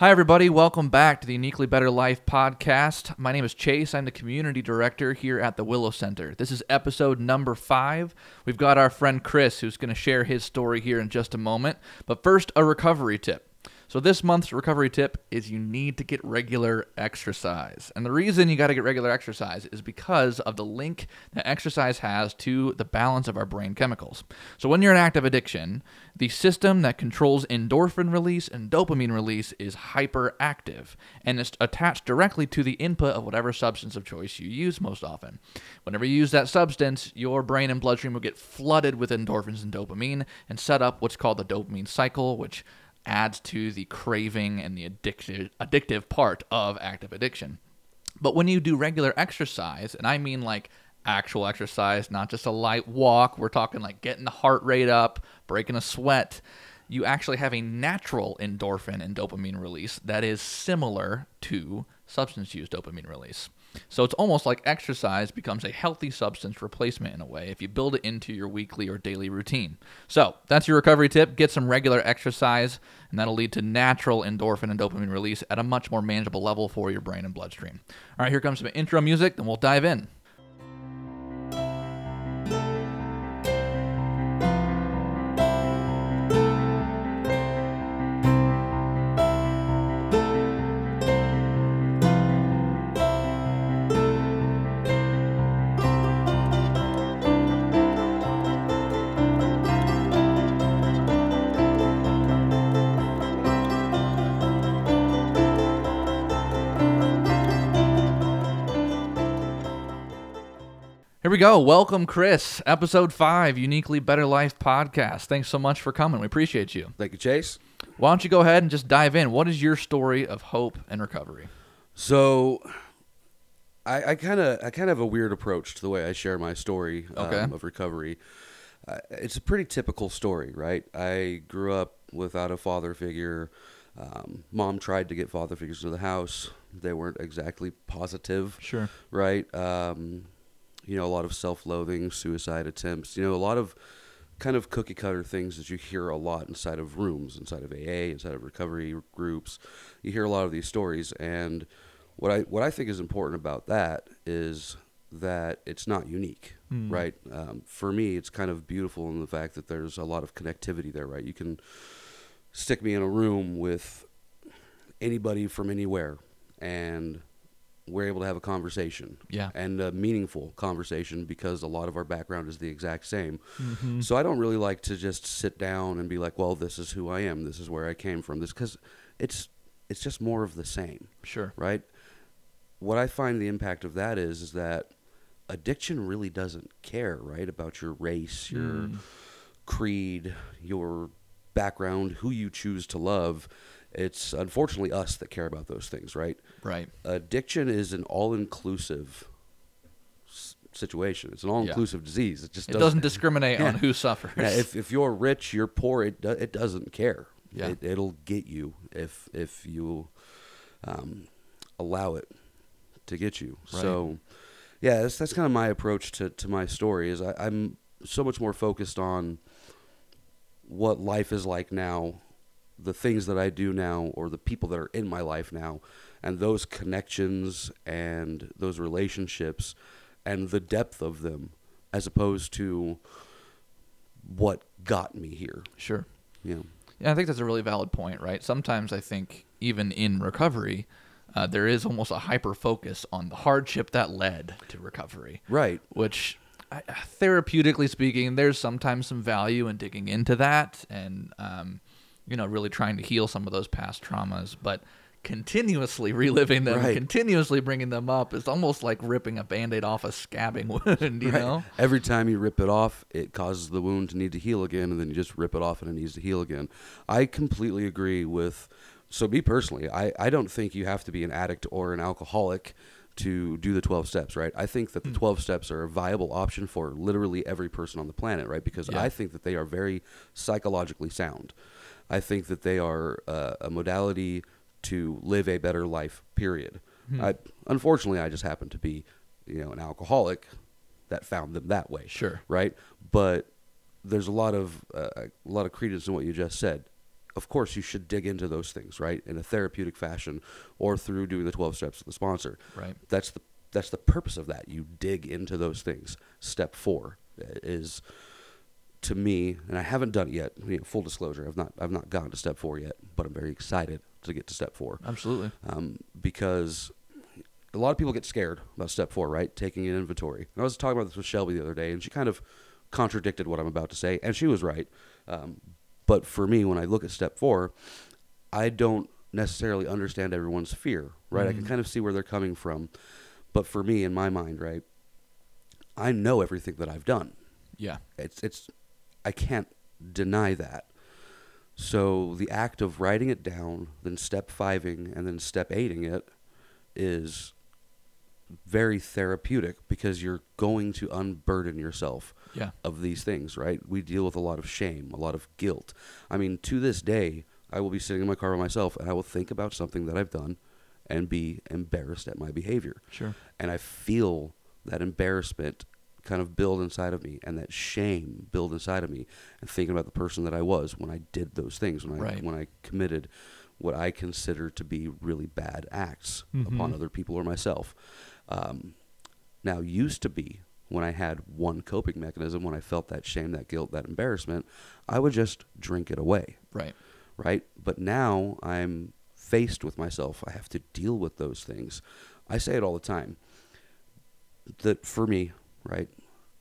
Hi, everybody. Welcome back to the Uniquely Better Life podcast. My name is Chase. I'm the community director here at the Willow Center. This is episode number five. We've got our friend Chris who's going to share his story here in just a moment. But first, a recovery tip. So, this month's recovery tip is you need to get regular exercise. And the reason you got to get regular exercise is because of the link that exercise has to the balance of our brain chemicals. So, when you're in active addiction, the system that controls endorphin release and dopamine release is hyperactive and it's attached directly to the input of whatever substance of choice you use most often. Whenever you use that substance, your brain and bloodstream will get flooded with endorphins and dopamine and set up what's called the dopamine cycle, which adds to the craving and the addictive, addictive part of active addiction. But when you do regular exercise, and I mean like actual exercise, not just a light walk, we're talking like getting the heart rate up, breaking a sweat, you actually have a natural endorphin and dopamine release that is similar to substance use dopamine release. So it's almost like exercise becomes a healthy substance replacement in a way if you build it into your weekly or daily routine. So that's your recovery tip. Get some regular exercise, and that'll lead to natural endorphin and dopamine release at a much more manageable level for your brain and bloodstream. All right, here comes some intro music, then we'll dive in. Here we go. Welcome, Chris. Episode five, Uniquely Better Life podcast. Thanks so much for coming. We appreciate you. Thank you, Chase. Why don't you go ahead and just dive in? What is your story of hope and recovery? So, I kind of I kind of have a weird approach to the way I share my story um, Okay. of recovery. Uh, it's a pretty typical story, right? I grew up without a father figure. Um, mom tried to get father figures into the house. They weren't exactly positive. Sure. right? Um, you know, a lot of self-loathing, suicide attempts. You know, a lot of kind of cookie cutter things that you hear a lot inside of rooms, inside of AA, inside of recovery groups. You hear a lot of these stories, and what I what I think is important about that is that it's not unique, Mm. right? Um, for me, it's kind of beautiful in the fact that there's a lot of connectivity there, right? You can stick me in a room with anybody from anywhere, and we're able to have a conversation Yeah. and a meaningful conversation because a lot of our background is the exact same. Mm-hmm. So I don't really like to just sit down and be like, "Well, this is who I am. This is where I came from." This because it's it's just more of the same, Sure. right? What I find the impact of that is is that addiction really doesn't care, right, about your race, your Mm. creed, your background, who you choose to love. It's unfortunately us that care about those things, right? Right. addiction is an all-inclusive s- situation. It's an all-inclusive disease. It just It doesn't discriminate on who suffers. Yeah, if if you're rich, you're poor. It do, it doesn't care. Yeah. It, it'll get you if if you um, allow it to get you. Right. So yeah, that's that's kind of my approach to to my story. Is I, I'm so much more focused on what life is like now, the things that I do now, or the people that are in my life now, and those connections and those relationships and the depth of them, as opposed to what got me here. sure. Know, Yeah, I think that's a really valid point, right? Sometimes I think even in recovery, uh, there is almost a hyper focus on the hardship that led to recovery, right? which I- therapeutically speaking, there's sometimes some value in digging into that and, um, you know, really trying to heal some of those past traumas. But continuously reliving them, Right. continuously bringing them up is almost like ripping a band aid off a scabbing wound, you Right. know? Every time you rip it off, it causes the wound to need to heal again, and then you just rip it off and it needs to heal again. I completely agree with. So, me personally, I, I don't think you have to be an addict or an alcoholic to do the 12 steps, right? I think that the hmm. 12 steps are a viable option for literally every person on the planet, right? Because Yeah. I think that they are very psychologically sound. I think that they are uh, a modality to live a better life, period. I, unfortunately, I just happen to be, you know, an alcoholic that found them that way Sure. right? But there's a lot of uh, a lot of credence in what you just said. of course, you should dig into those things, right, in a therapeutic fashion, or through doing the twelve steps with the sponsor. Right. That's the that's the purpose of that. You dig into those things. Step four is to me, and I haven't done it yet. You know, full disclosure, I've not I've not gotten to step four yet, but I'm very excited to get to step four Absolutely. um, because a lot of people get scared about step four, right? Taking an inventory. And I was talking about this with Shelby the other day, and she kind of contradicted what I'm about to say, and she was right. Um, but for me, when I look at step four, I don't necessarily understand everyone's fear, right? I can Mhm. kind of see where they're coming from. But for me, in my mind, right, I know everything that I've done. Yeah. It's it's I can't deny that. So the act of writing it down, then step fiving, and then step eighting it is very therapeutic because you're going to unburden yourself Yeah. of these things, right? We deal with a lot of shame, a lot of guilt. I mean, to this day, I will be sitting in my car by myself and I will think about something that I've done and be embarrassed at my behavior Sure. and I feel that embarrassment kind of build inside of me and that shame build inside of me and thinking about the person that I was when I did those things when I Right. when I committed what I consider to be really bad acts upon Mhm. other people or myself. Um, now used to be when I had one coping mechanism when I felt that shame, that guilt, that embarrassment, I would just drink it away Right. right? But now I'm faced with myself. I have to deal with those things. I say it all the time. That for me, right,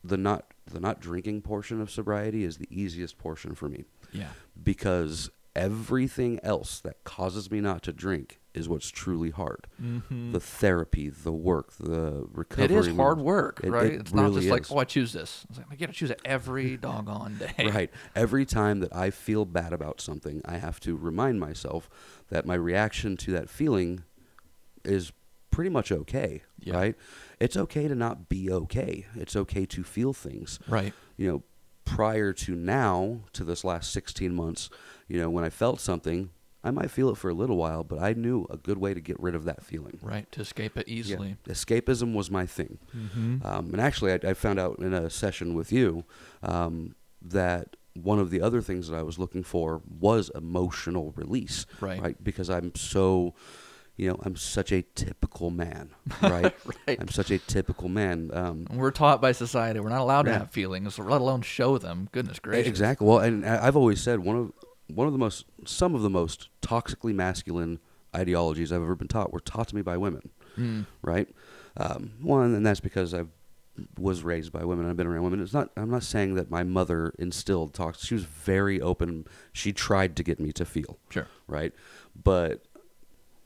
the not the not drinking portion of sobriety is the easiest portion for me Yeah. because everything else that causes me not to drink is what's truly hard. Mm-hmm. The therapy, the work, the recovery. It is hard work, It- right? it it's not really just like, oh, I choose this. It's like I got to choose it every doggone day. Right. Every time that I feel bad about something, I have to remind myself that my reaction to that feeling is pretty much okay. Yeah. Right. It's okay to not be okay. It's okay to feel things. Right. You know, prior to now, to this last 16 months, you know, when I felt something, I might feel it for a little while, but I knew a good way to get rid of that feeling. Right. To escape it easily. Yeah. Escapism was my thing. Mm-hmm. Um, and actually, I, I found out in a session with you um, that one of the other things that I was looking for was emotional release. Right. Because I'm so, you know, I'm such a typical man. Right. Right. I'm such a typical man. Um, We're taught by society we're not allowed to have feelings, let alone show them. Goodness gracious. Exactly. Well, and I've always said one of one of the most, some of the most toxically masculine ideologies I've ever been taught were taught to me by women. Mm. right? Um, one, and that's because I was raised by women. I've been around women. It's not. I'm not saying that my mother instilled talks. She was very open. She tried to get me to feel Sure. right, but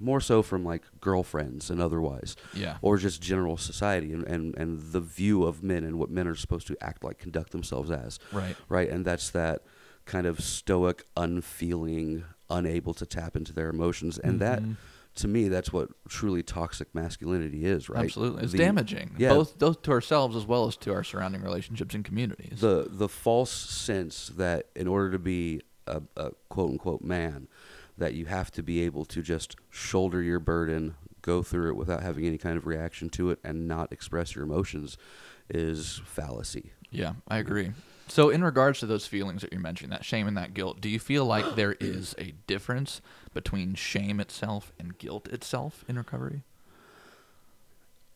more so from like girlfriends and otherwise, Yeah. or just general society and, and, and the view of men and what men are supposed to act like, conduct themselves as, Right. right? And that's that kind of stoic, unfeeling, unable to tap into their emotions, and that Mhm. to me, that's what truly toxic masculinity is, right? Absolutely. It's The- damaging. yeah. Both both to ourselves as well as to our surrounding relationships and communities. The the false sense that in order to be a, a quote unquote man, that you have to be able to just shoulder your burden, go through it without having any kind of reaction to it, and not express your emotions, is fallacy. Yeah, I agree. So, in regards to those feelings that you're mentioning, that shame and that guilt, do you feel like there is a difference between shame itself and guilt itself in recovery?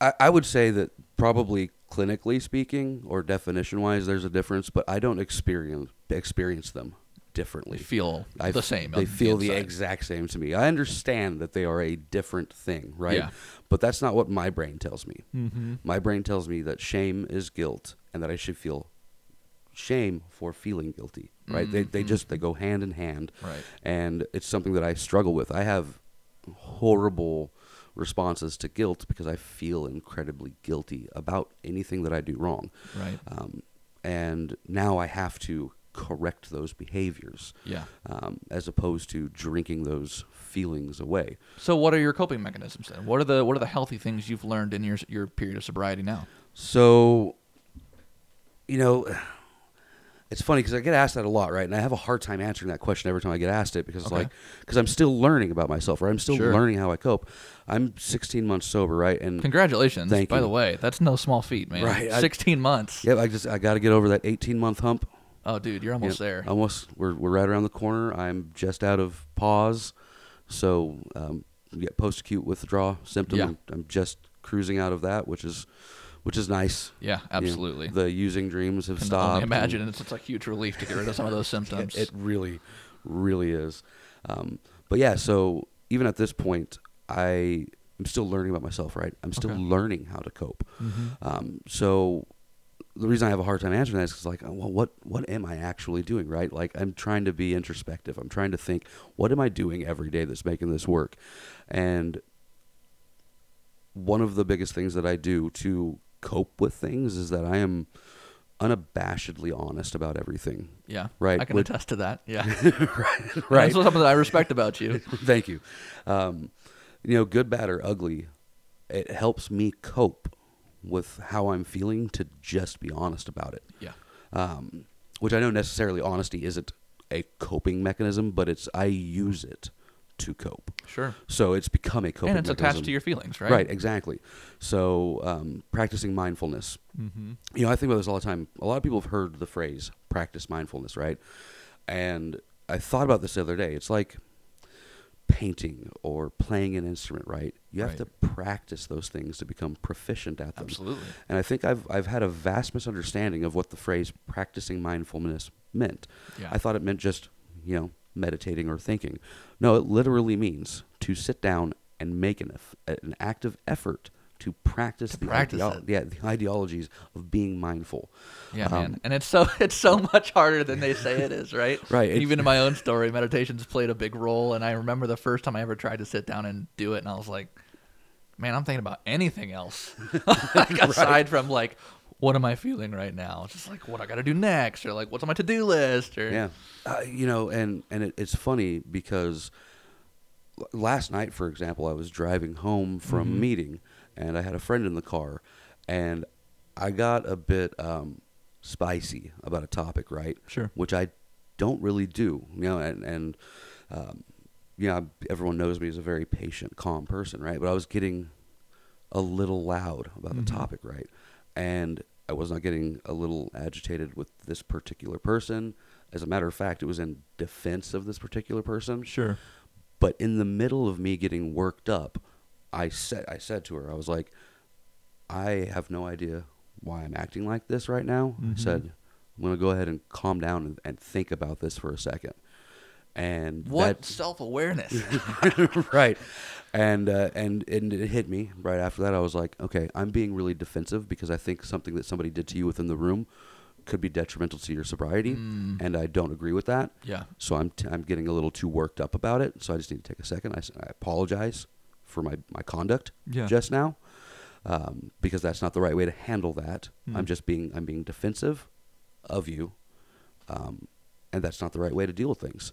I, I would say that probably clinically speaking or definition wise, there's a difference, but I don't experience experience them They differently. feel I the same. They feel the inside. exact same to me. I understand that they are a different thing, right? Yeah. But that's not what my brain tells me. Mm-hmm. My brain tells me that shame is guilt and that I should feel shame for feeling guilty, right? They they Mhm. just they go hand in hand. Right. And it's something that I struggle with. I have horrible responses to guilt because I feel incredibly guilty about anything that I do wrong. Right. Um, and now I have to correct those behaviors Yeah. um, as opposed to drinking those feelings away. So, what are your coping mechanisms then? What are the what are the healthy things you've learned in your your period of sobriety now? So, you know, it's funny because I get asked that a lot, right? And I have a hard time answering that question every time I get asked it because Okay. like, because I'm still learning about myself, right? I'm still Sure. learning how I cope. I'm 16 months sober, right? And Congratulations. Thank by you. the way, that's no small feat, man. Right, I- 16 months. yeah, I just I got to get over that 18 month hump. Oh, dude, you're almost Yeah, there. Almost, we're we're right around the corner. I'm just out of PAWS, so um, get post acute withdrawal symptom. Yeah. I'm, I'm just cruising out of that, which is which is nice. yeah, You know, absolutely. the using dreams have stopped. only and imagine it's, it's a huge relief to get rid of some of those symptoms. It, it really, really is. Um, but yeah, so even at this point, I I'm still learning about myself. Right, I'm still Okay. learning how to cope. Mhm. Um, so the reason I have a hard time answering that is because like, oh, well, what what am I actually doing, right? Like, I'm trying to be introspective. I'm trying to think, what am I doing every day that's making this work? And one of the biggest things that I do to cope with things is that I am unabashedly honest about everything. Yeah, Right, I can attest to that. Yeah, right. That's something that I respect about you. Thank you. Um, you know, good, bad, or ugly, it helps me cope with how I'm feeling to just be honest about it. Yeah, um, which I know necessarily honesty isn't a coping mechanism, but it's I use it to cope. sure. So it's become a coping And it's mechanism. attached to your feelings, right? right, exactly. So um, practicing mindfulness. Mm-hmm. You know, I think about this all the time. A lot of people have heard the phrase "practice mindfulness," right? And I thought about this the other day. It's like painting or playing an instrument, right? You have Right. to practice those things to become proficient at them. Absolutely. And I think I've I've had a vast misunderstanding of what the phrase practicing mindfulness meant. Yeah. I thought it meant just, you know, meditating or thinking. No, it literally means to sit down and make an an active effort to practice To the practice ideo- yeah, the ideologies of being mindful. Yeah, Um, man. And it's so it's so much harder than they say it is, right? Right, Even in my own story, meditation's played a big role. And I remember the first time I ever tried to sit down and do it, and I was like, man, I'm thinking about anything else. like, aside from like, what am I feeling right now? It's just like what I got to do next, or like what's on my to do list, or Yeah, uh, you know, and and it, it's funny because l- last night, for example, I was driving home from a Mhm. meeting, and I had a friend in the car, and I got a bit um, spicy about a topic, right? Sure. Which I don't really do, you know, and and um, you know, everyone knows me as a very patient, calm person, right? But I was getting a little loud about Mhm. the topic, right? And I was not getting a little agitated with this particular person. As a matter of fact, it was in defense of this particular person. Sure. But in the middle of me getting worked up, I said I said to her, I was like, I have no idea why I'm acting like this right now. Mhm. I said, I'm gonna go ahead and calm down and, and think about this for a second. And What that- self awareness? right and uh, and and it hit me right after that i was like okay i'm being really defensive because i think something that somebody did to you within the room could be detrimental to your sobriety Mm. and i don't agree with that yeah. so i'm t- i'm getting a little too worked up about it so i just need to take a second I, I apologize for my my conduct Yeah. just now um, because that's not the right way to handle that i'm Mm. just being i'm being defensive of you um, and that's not the right way to deal with things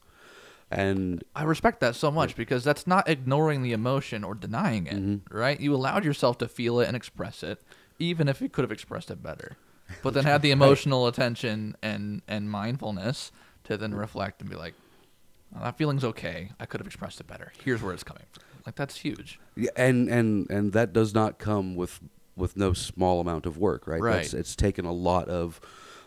and I respect that so much because that's not ignoring the emotion or denying it, Mhm. right? You allowed yourself to feel it and express it, even if you could have expressed it better. But then had the emotional attention and and mindfulness to then reflect and be like, oh, that feeling's okay. I could have expressed it better. Here's where it's coming from. Like that's huge. Yeah, and and and that does not come with with no small amount of work, right? Right. That's, it's taken a lot of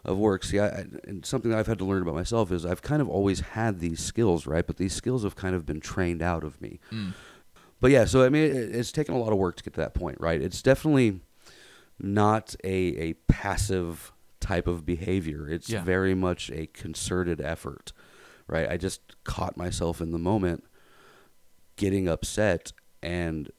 of work. See, I, I- and something that I've had to learn about myself is I've kind of always had these skills, right? But these skills have kind of been trained out of me. Mm. But yeah, so I mean, it, it's taken a lot of work to get to that point, right? It's definitely not a a passive type of behavior. It's Yeah. very much a concerted effort, right? I just caught myself in the moment getting upset and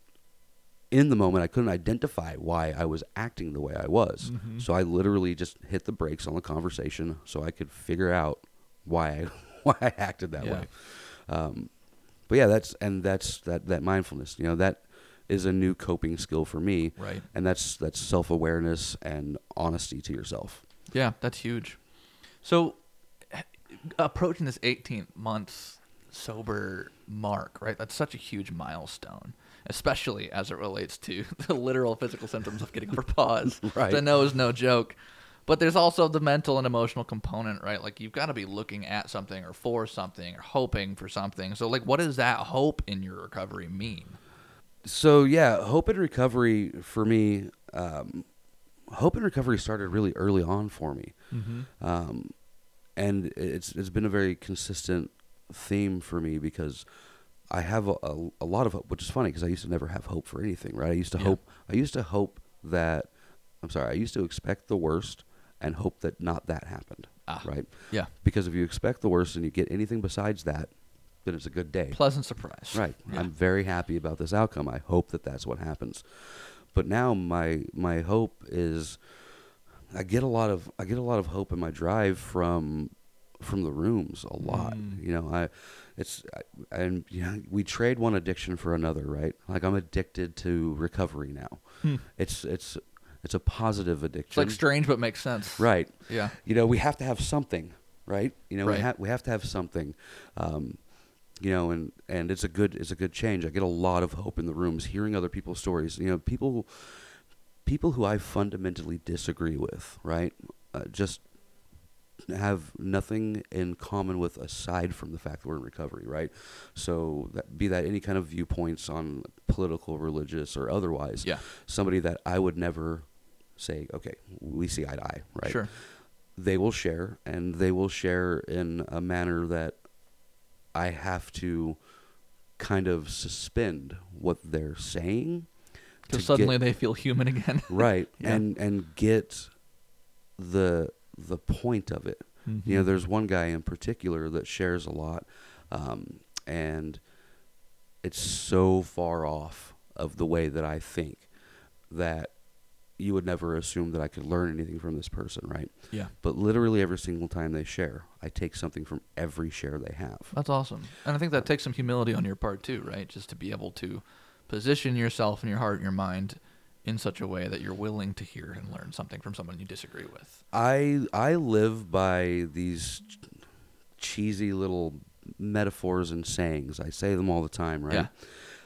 in the moment I couldn't identify why I was acting the way I was. Mhm. So I literally just hit the brakes on the conversation so I could figure out why I why I acted that Yeah. way. Um, but yeah, that's and that's that that mindfulness. You know, that is a new coping skill for me, Right. and that's that's self awareness and honesty to yourself. Yeah, that's huge. So, approaching this 18th month sober mark, right? That's such a huge milestone, especially as it relates to the literal physical symptoms of getting over PAWS. Right. The know is no joke. But there's also the mental and emotional component, right? Like you've got to be looking at something or for something or hoping for something. So, like, what does that hope in your recovery mean? So yeah, hope and recovery for me. Um, hope and recovery started really early on for me. Mm-hmm. Um, and it's it's been a very consistent theme for me because I have a, a, a lot of hope, which is funny because I used to never have hope for anything, right? I used to Yeah. hope I used to hope that I'm sorry, I used to expect the worst and hope that not that happened, Ah. right? Yeah. Because if you expect the worst and you get anything besides that, then it's a good day. Pleasant surprise. Right. Yeah. I'm very happy about this outcome. I hope that that's what happens. But now my my hope is I get a lot of I get a lot of hope in my drive from from the rooms a lot. Mm. You know, I it's I, and you know, we trade one addiction for another, right? Like I'm addicted to recovery now. Hmm. It's it's it's a positive addiction. It's like strange, but makes sense. right Yeah. you know we have to have something right you know Right. we have we have to have something um, you know and and it's a good it's a good change i get a lot of hope in the rooms hearing other people's stories you know people people who i fundamentally disagree with right uh, just have nothing in common with aside from the fact that we're in recovery right so that be that any kind of viewpoints on political religious or otherwise Yeah. somebody that i would never say okay we see eye to eye right Sure. they will share and they will share in a manner that I have to kind of suspend what they're saying Because suddenly get- they feel human again. right Yeah. and and get the the point of it you know Mhm. there's one guy in particular that shares a lot um, and it's so far off of the way that I think that you would never assume that I could learn anything from this person right Yeah. but literally every single time they share, I take something from every share they have. That's awesome. And I think that takes some humility on your part too, right? Just to be able to position yourself and your heart and your mind in such a way that you're willing to hear and learn something from someone you disagree with. I I live by these cheesy little metaphors and sayings. I say them all the time, right? Yeah.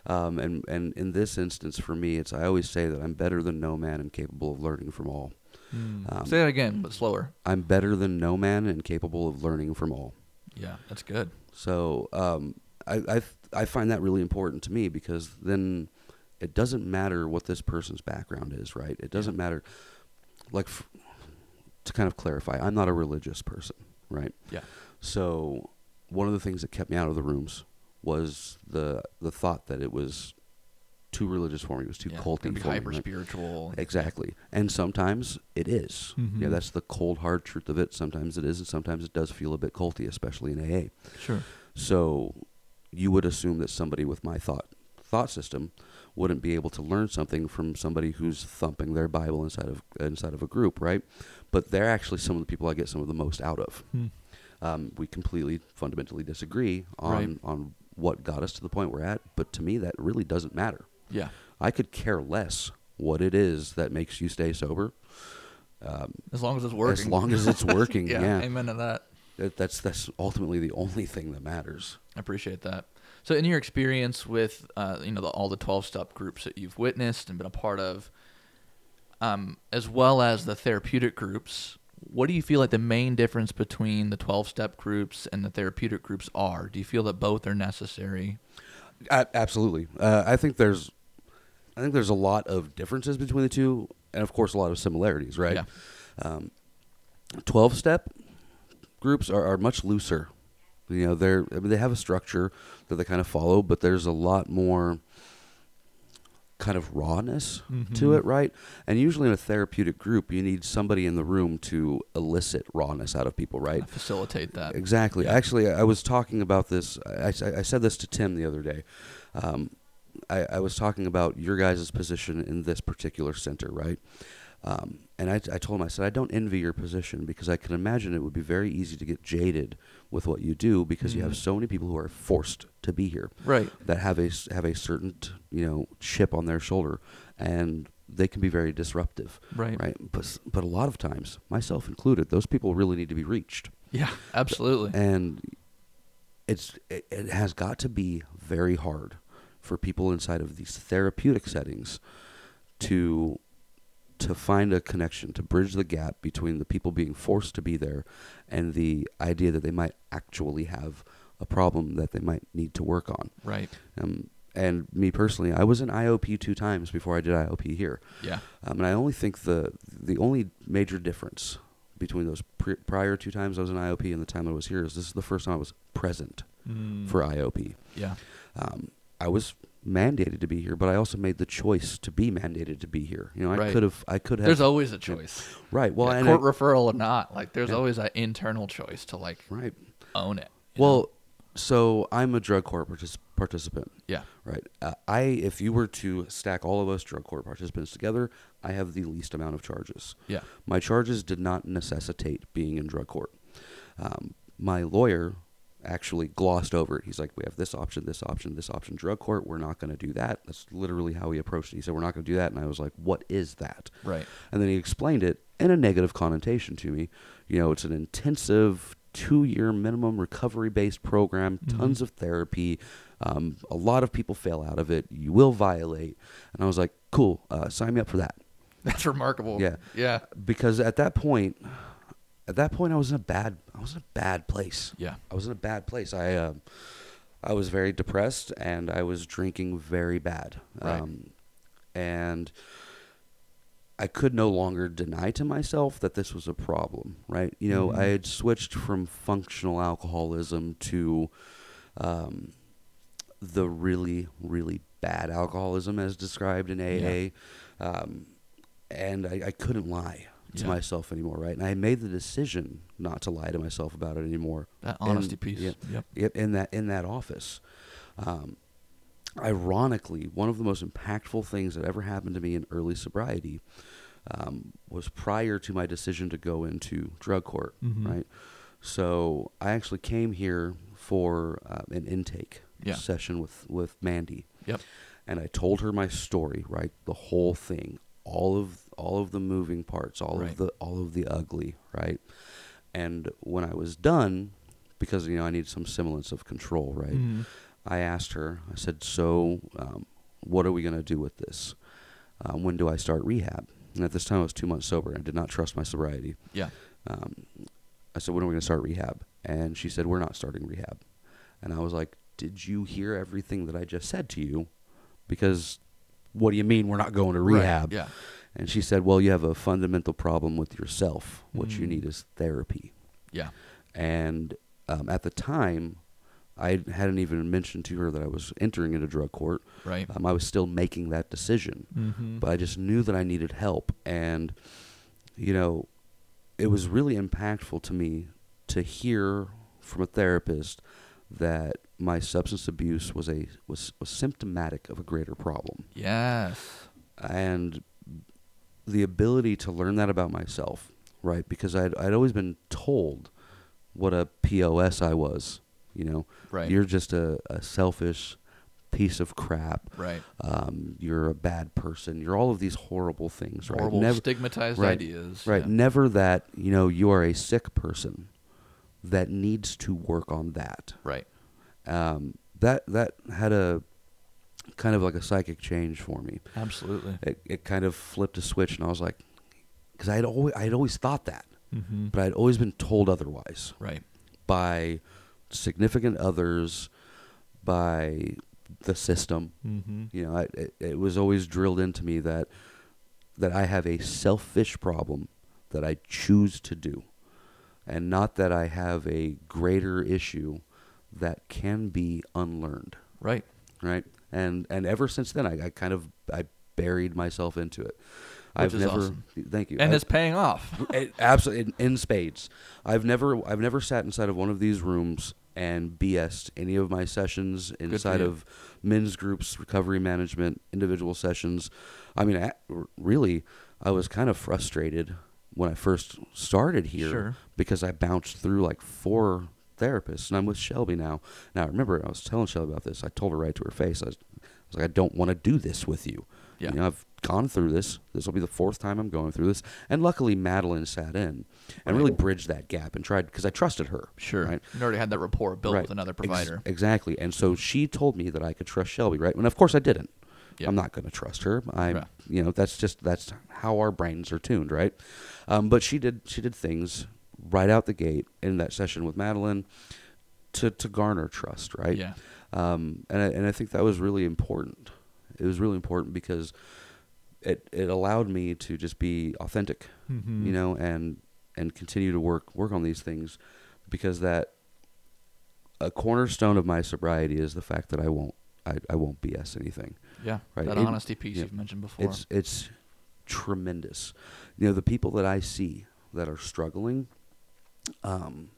Um, and and in this instance, for me, it's I always say that I'm better than no man and capable of learning from all. Um, Say that again, but slower. I'm better than no man and capable of learning from all. Yeah, that's good. So um, I, I I find that really important to me because then it doesn't matter what this person's background is, right? It doesn't matter. Like f- to kind of clarify, I'm not a religious person, right? Yeah. So one of the things that kept me out of the rooms was the the thought that it was too religious for me. It was too yeah, for me. hyper spiritual. Exactly. And sometimes it is. Yeah, Mhm. that's the cold hard truth of it. Sometimes it is, and sometimes it does feel a bit culty, especially in AA. Sure. So you would assume that somebody with my thought thought system wouldn't be able to learn something from somebody who's thumping their Bible inside of inside of a group, right? But they're actually some of the people I get some of the most out of. Hmm. Um, we completely fundamentally disagree on Right. on what got us to the point we're at, but to me that really doesn't matter. Yeah. I could care less what it is that makes you stay sober. Um, As long as it's working. As long as it's working, yeah, yeah. Amen to that. that- that's that's ultimately the only thing that matters. I appreciate that. So, in your experience with, uh, you know, the, all the twelve-step groups that you've witnessed and been a part of, um, as well as the therapeutic groups, what do you feel like the main difference between the twelve-step groups and the therapeutic groups are? Do you feel that both are necessary? A- absolutely. Uh, I think there's, I think there's a lot of differences between the two, and of course a lot of similarities. Right. Yeah. Um, Twelve-step groups are, are much looser. You know, they're I mean, they have a structure that they kind of follow, but there's a lot more kind of rawness to Mhm. it, right? And usually in a therapeutic group, you need somebody in the room to elicit rawness out of people, right? Facilitate that. Exactly. Yeah. Actually, I was talking about this. I, I, I said this to Tim the other day. Um, I, I was talking about your guys' position in this particular center, right? Um, and I, I told him, I said, I don't envy your position because I can imagine it would be very easy to get jaded with what you do because you have Mhm. so many people who are forced to be here Right. that have a have a certain you know chip on their shoulder, and they can be very disruptive, Right. right? But but a lot of times, myself included, those people really need to be reached Yeah. Absolutely. and it's it, it has got to be very hard for people inside of these therapeutic settings to to find a connection to bridge the gap between the people being forced to be there and the idea that they might actually have a problem that they might need to work on Right. um, and me personally i was in iop two times before i did iop here Yeah. um, and I only think the the only major difference between those pri prior two times I was in IOP and the time I was here is this is the first time I was present Mm. for IOP. yeah. Um, I was mandated to be here, but I also made the choice to be mandated to be here. You know, I Right. could have, I could have. There's always a choice. right. Well, Yeah, court I- referral or not, like there's Yeah. always an internal choice to like right. own it. you know? Well, so I'm a drug court partic- participant. yeah, Right. Uh, I, if you were to stack all of us drug court participants together, I have the least amount of charges. yeah, My charges did not necessitate being in drug court. Um, my lawyer actually glossed over it. He's like, "We have this option, this option, this option. Drug court, we're not going to do that." That's literally how he approached it. He said, "We're not going to do that," and I was like, "What is that?" right. And then he explained it in a negative connotation to me. You know, it's an intensive two-year minimum recovery-based program, Mhm. tons of therapy. Um, a lot of people fail out of it. You will violate. And I was like, "Cool, uh, sign me up for that." That's remarkable. Yeah. yeah, because at that point at that point I was in a bad I was in a bad place. yeah. I was in a bad place. I um I was very depressed and I was drinking very bad. Right. Um and I could no longer deny to myself that this was a problem, right? You know, Mhm. I had switched from functional alcoholism to um, the really, really bad alcoholism as described in AA. Um, and I, I couldn't lie to Yeah. myself anymore, right? And I made the decision not to lie to myself about it anymore. That And- honesty piece. yeah. Yep. Yep, in that in that office. Um, ironically, one of the most impactful things that ever happened to me in early sobriety um, was prior to my decision to go into drug court. Mhm. Right. So I actually came here for uh, an intake Yeah. session with with Mandy Yep. and I told her my story, right? The whole thing, all of all of the moving parts, all Right. of the all of the ugly, right? And when I was done, because you know I need some semblance of control, right? Mhm. I asked her. I said, "So, um, what are we gonna do with this? Um, when do I start rehab?" And at this time, I was two months sober. and did not trust my sobriety. Yeah. Um, I said, "When are we gonna start rehab?" And she said, "We're not starting rehab." And I was like, "Did you hear everything that I just said to you? Because what do you mean we're not going to Right, rehab?" Yeah. And she said, "Well, you have a fundamental problem with yourself. What you Mm. need is therapy." Yeah. And um, at the time, I hadn't even mentioned to her that I was entering into drug court. Right. Um, I was still making that decision, mm-hmm. but I just knew that I needed help. And, you know, it was really impactful to me to hear from a therapist that my substance abuse was a was, was symptomatic of a greater problem yes. and the ability to learn that about myself, right? Because I'd I'd always been told what a POS I was, you know. Right. You're just a, a selfish piece of crap. right. Um, you're a bad person. You're all of these horrible things, right? Horrible Never, stigmatized right, ideas. right. Yeah. Never that, you know, you are a sick person that needs to work on that. Right. Um, that that had a kind of like a psychic change for me Absolutely. it, it kind of flipped a switch and I was like, because I had always I had always thought that, Mm-hmm. but I'd always been told otherwise Right. by significant others, by the system. Mm-hmm. You know, I, it, it was always drilled into me that that I have a selfish problem that I choose to do, and not that I have a greater issue that can be unlearned Right. right? And and ever since then, I, I kind of I buried myself into it. Which I've never. awesome. Thank you. And I- it's paying off. it, absolutely in, in spades. I've never I've never sat inside of one of these rooms and BS'd any of my sessions inside of men's groups, recovery management, individual sessions. I mean, I, really, I was kind of frustrated when I first started here Sure. because I bounced through like four therapists, and I'm with Shelby now. Now, I remember I was telling Shelby about this. I told her right to her face. I was, I was like, I don't want to do this with you. Yeah. You know, I've gone through this. This will be the fourth time I'm going through this. And luckily, Madeline sat in and really bridged that gap and tried because I trusted her. Sure. Right. You already had that rapport built Right. with another Ex- provider. exactly. And so she told me that I could trust Shelby, right? And of course I didn't. I'm not going to trust her. I, Right. you know, that's just that's how our brains are tuned, right? Um, but she did she did things right out the gate in that session with Madeline to to garner trust, right? Yeah. Um, and I, and I think that was really important. It was really important because it it allowed me to just be authentic, Mm-hmm. you know, and and continue to work work on these things because that a cornerstone of my sobriety is the fact that I won't I, I won't BS anything. Yeah, Right. that It- honesty piece yeah. you've mentioned before. It's it's tremendous. You know, the people that I see that are struggling, um,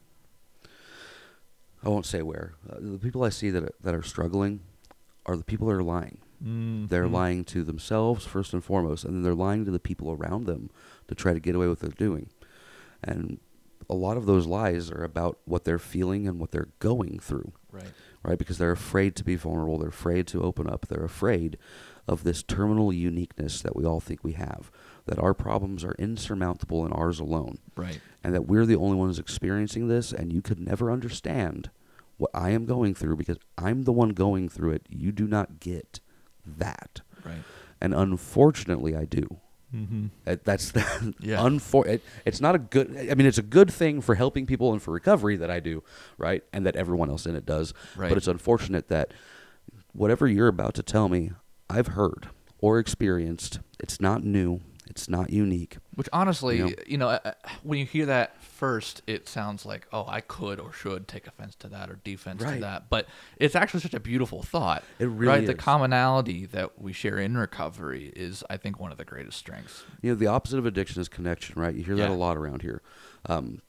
I won't say where. Uh, the people I see that are, that are struggling are the people that are lying. They're Mhm. lying to themselves first and foremost, and then they're lying to the people around them to try to get away with what they're doing. And a lot of those lies are about what they're feeling and what they're going through Right. right? Because they're afraid to be vulnerable. They're afraid to open up. They're afraid of this terminal uniqueness that we all think we have, that our problems are insurmountable and ours alone, Right. and that we're the only ones experiencing this, and you could never understand what I am going through because I'm the one going through it. You do not get that. Right. And unfortunately, I do. Mm-hmm. It, that's the Yeah. unfor- it, it's not a good I mean it's a good thing for helping people and for recovery that I do, right? And that everyone else in it does. Right. But it's unfortunate that whatever you're about to tell me, I've heard or experienced. It's not new. It's not unique. Which honestly, You you know? know, uh, when you hear that first, it sounds like, oh, I could or should take offense to that or defense to that. But it's actually such a beautiful thought. It really right. The commonality that we share in recovery is, I think, one of the greatest strengths. You know, the opposite of addiction is connection, right? You hear that a lot around here. Um,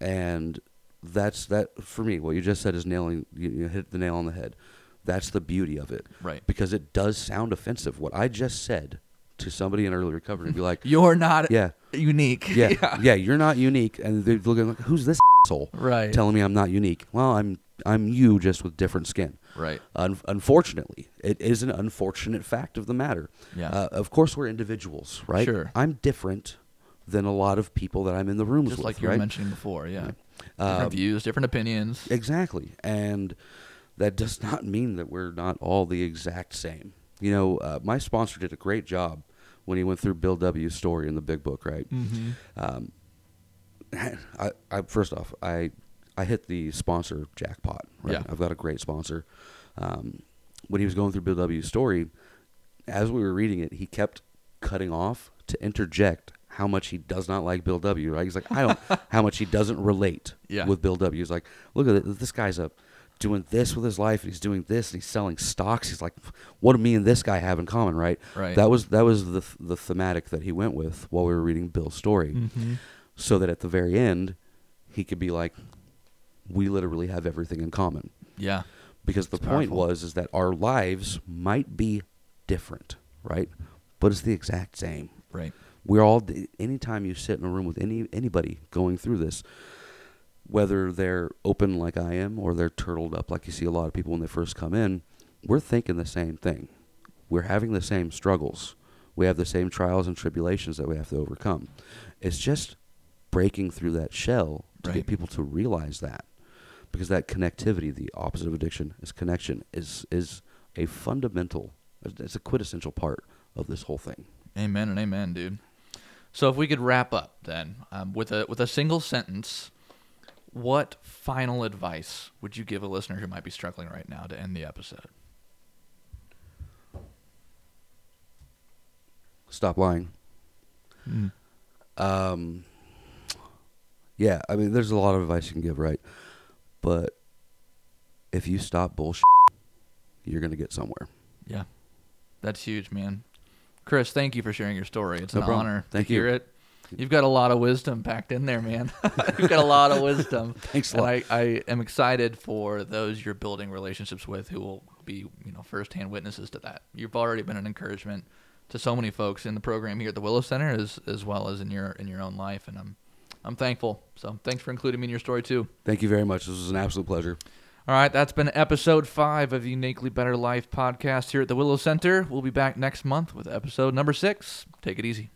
and that's that for me. What you just said is nailing. You, you hit the nail on the head. That's the beauty of it. Right. Because it does sound offensive. What I just said to somebody in early recovery and be like, You're not yeah, unique. yeah, yeah, you're not unique. And they're looking like, who's this asshole Right. telling me I'm not unique? Well, I'm I'm you just with different skin. right. Un- unfortunately, it is an unfortunate fact of the matter. Yeah. Uh, of course, we're individuals, right? Sure. I'm different than a lot of people that I'm in the rooms Just with, like you were right? mentioning before. Yeah. Um, different views, different opinions. Exactly. And that does not mean that we're not all the exact same. You know, uh, my sponsor did a great job when he went through Bill W.'s story in the big book, right? mm-hmm. Um, I, I first off, I I hit the sponsor jackpot. Right? Yeah. I've got a great sponsor. Um, when he was going through Bill W.'s story, as we were reading it, he kept cutting off to interject how much he does not like Bill W. Right? He's like, I don't how much he doesn't relate Yeah. with Bill W. He's like, look at it, this guy's a doing this with his life, and he's doing this, and he's selling stocks. He's like, what do me and this guy have in common? Right? Right. That was that was the the thematic that he went with while we were reading Bill's story Mm-hmm. so that at the very end he could be like we literally have everything in common Yeah. because the It's point powerful. was is that our lives might be different right but it's the exact same Right. we're all anytime you sit in a room with any anybody going through this whether they're open like I am or they're turtled up like you see a lot of people when they first come in we're thinking the same thing we're having the same struggles we have the same trials and tribulations that we have to overcome it's just breaking through that shell to Right. get people to realize that because that connectivity the opposite of addiction is connection is is a fundamental it's a quintessential part of this whole thing Amen and amen, dude. So if we could wrap up then um, with a with a single sentence, what final advice would you give a listener who might be struggling right now to end the episode? stop lying Um, yeah, I mean, there's a lot of advice you can give, right? But if you stop bullshit, you're gonna get somewhere. Yeah, that's huge, man. Chris, thank you for sharing your story. It's No an problem. honor Thank to you. hear it. You've got a lot of wisdom packed in there, man. You've got a lot of wisdom. Thanks a lot. I, I am excited for those you're building relationships with who will be, you know, firsthand witnesses to that. You've already been an encouragement to so many folks in the program here at the Willow Center, as as well as in your in your own life, and I'm I'm thankful. So thanks for including me in your story too. Thank you very much. This was an absolute pleasure. All right, that's been episode five of the Uniquely Better Life podcast here at the Willow Center. We'll be back next month with episode number six. Take it easy.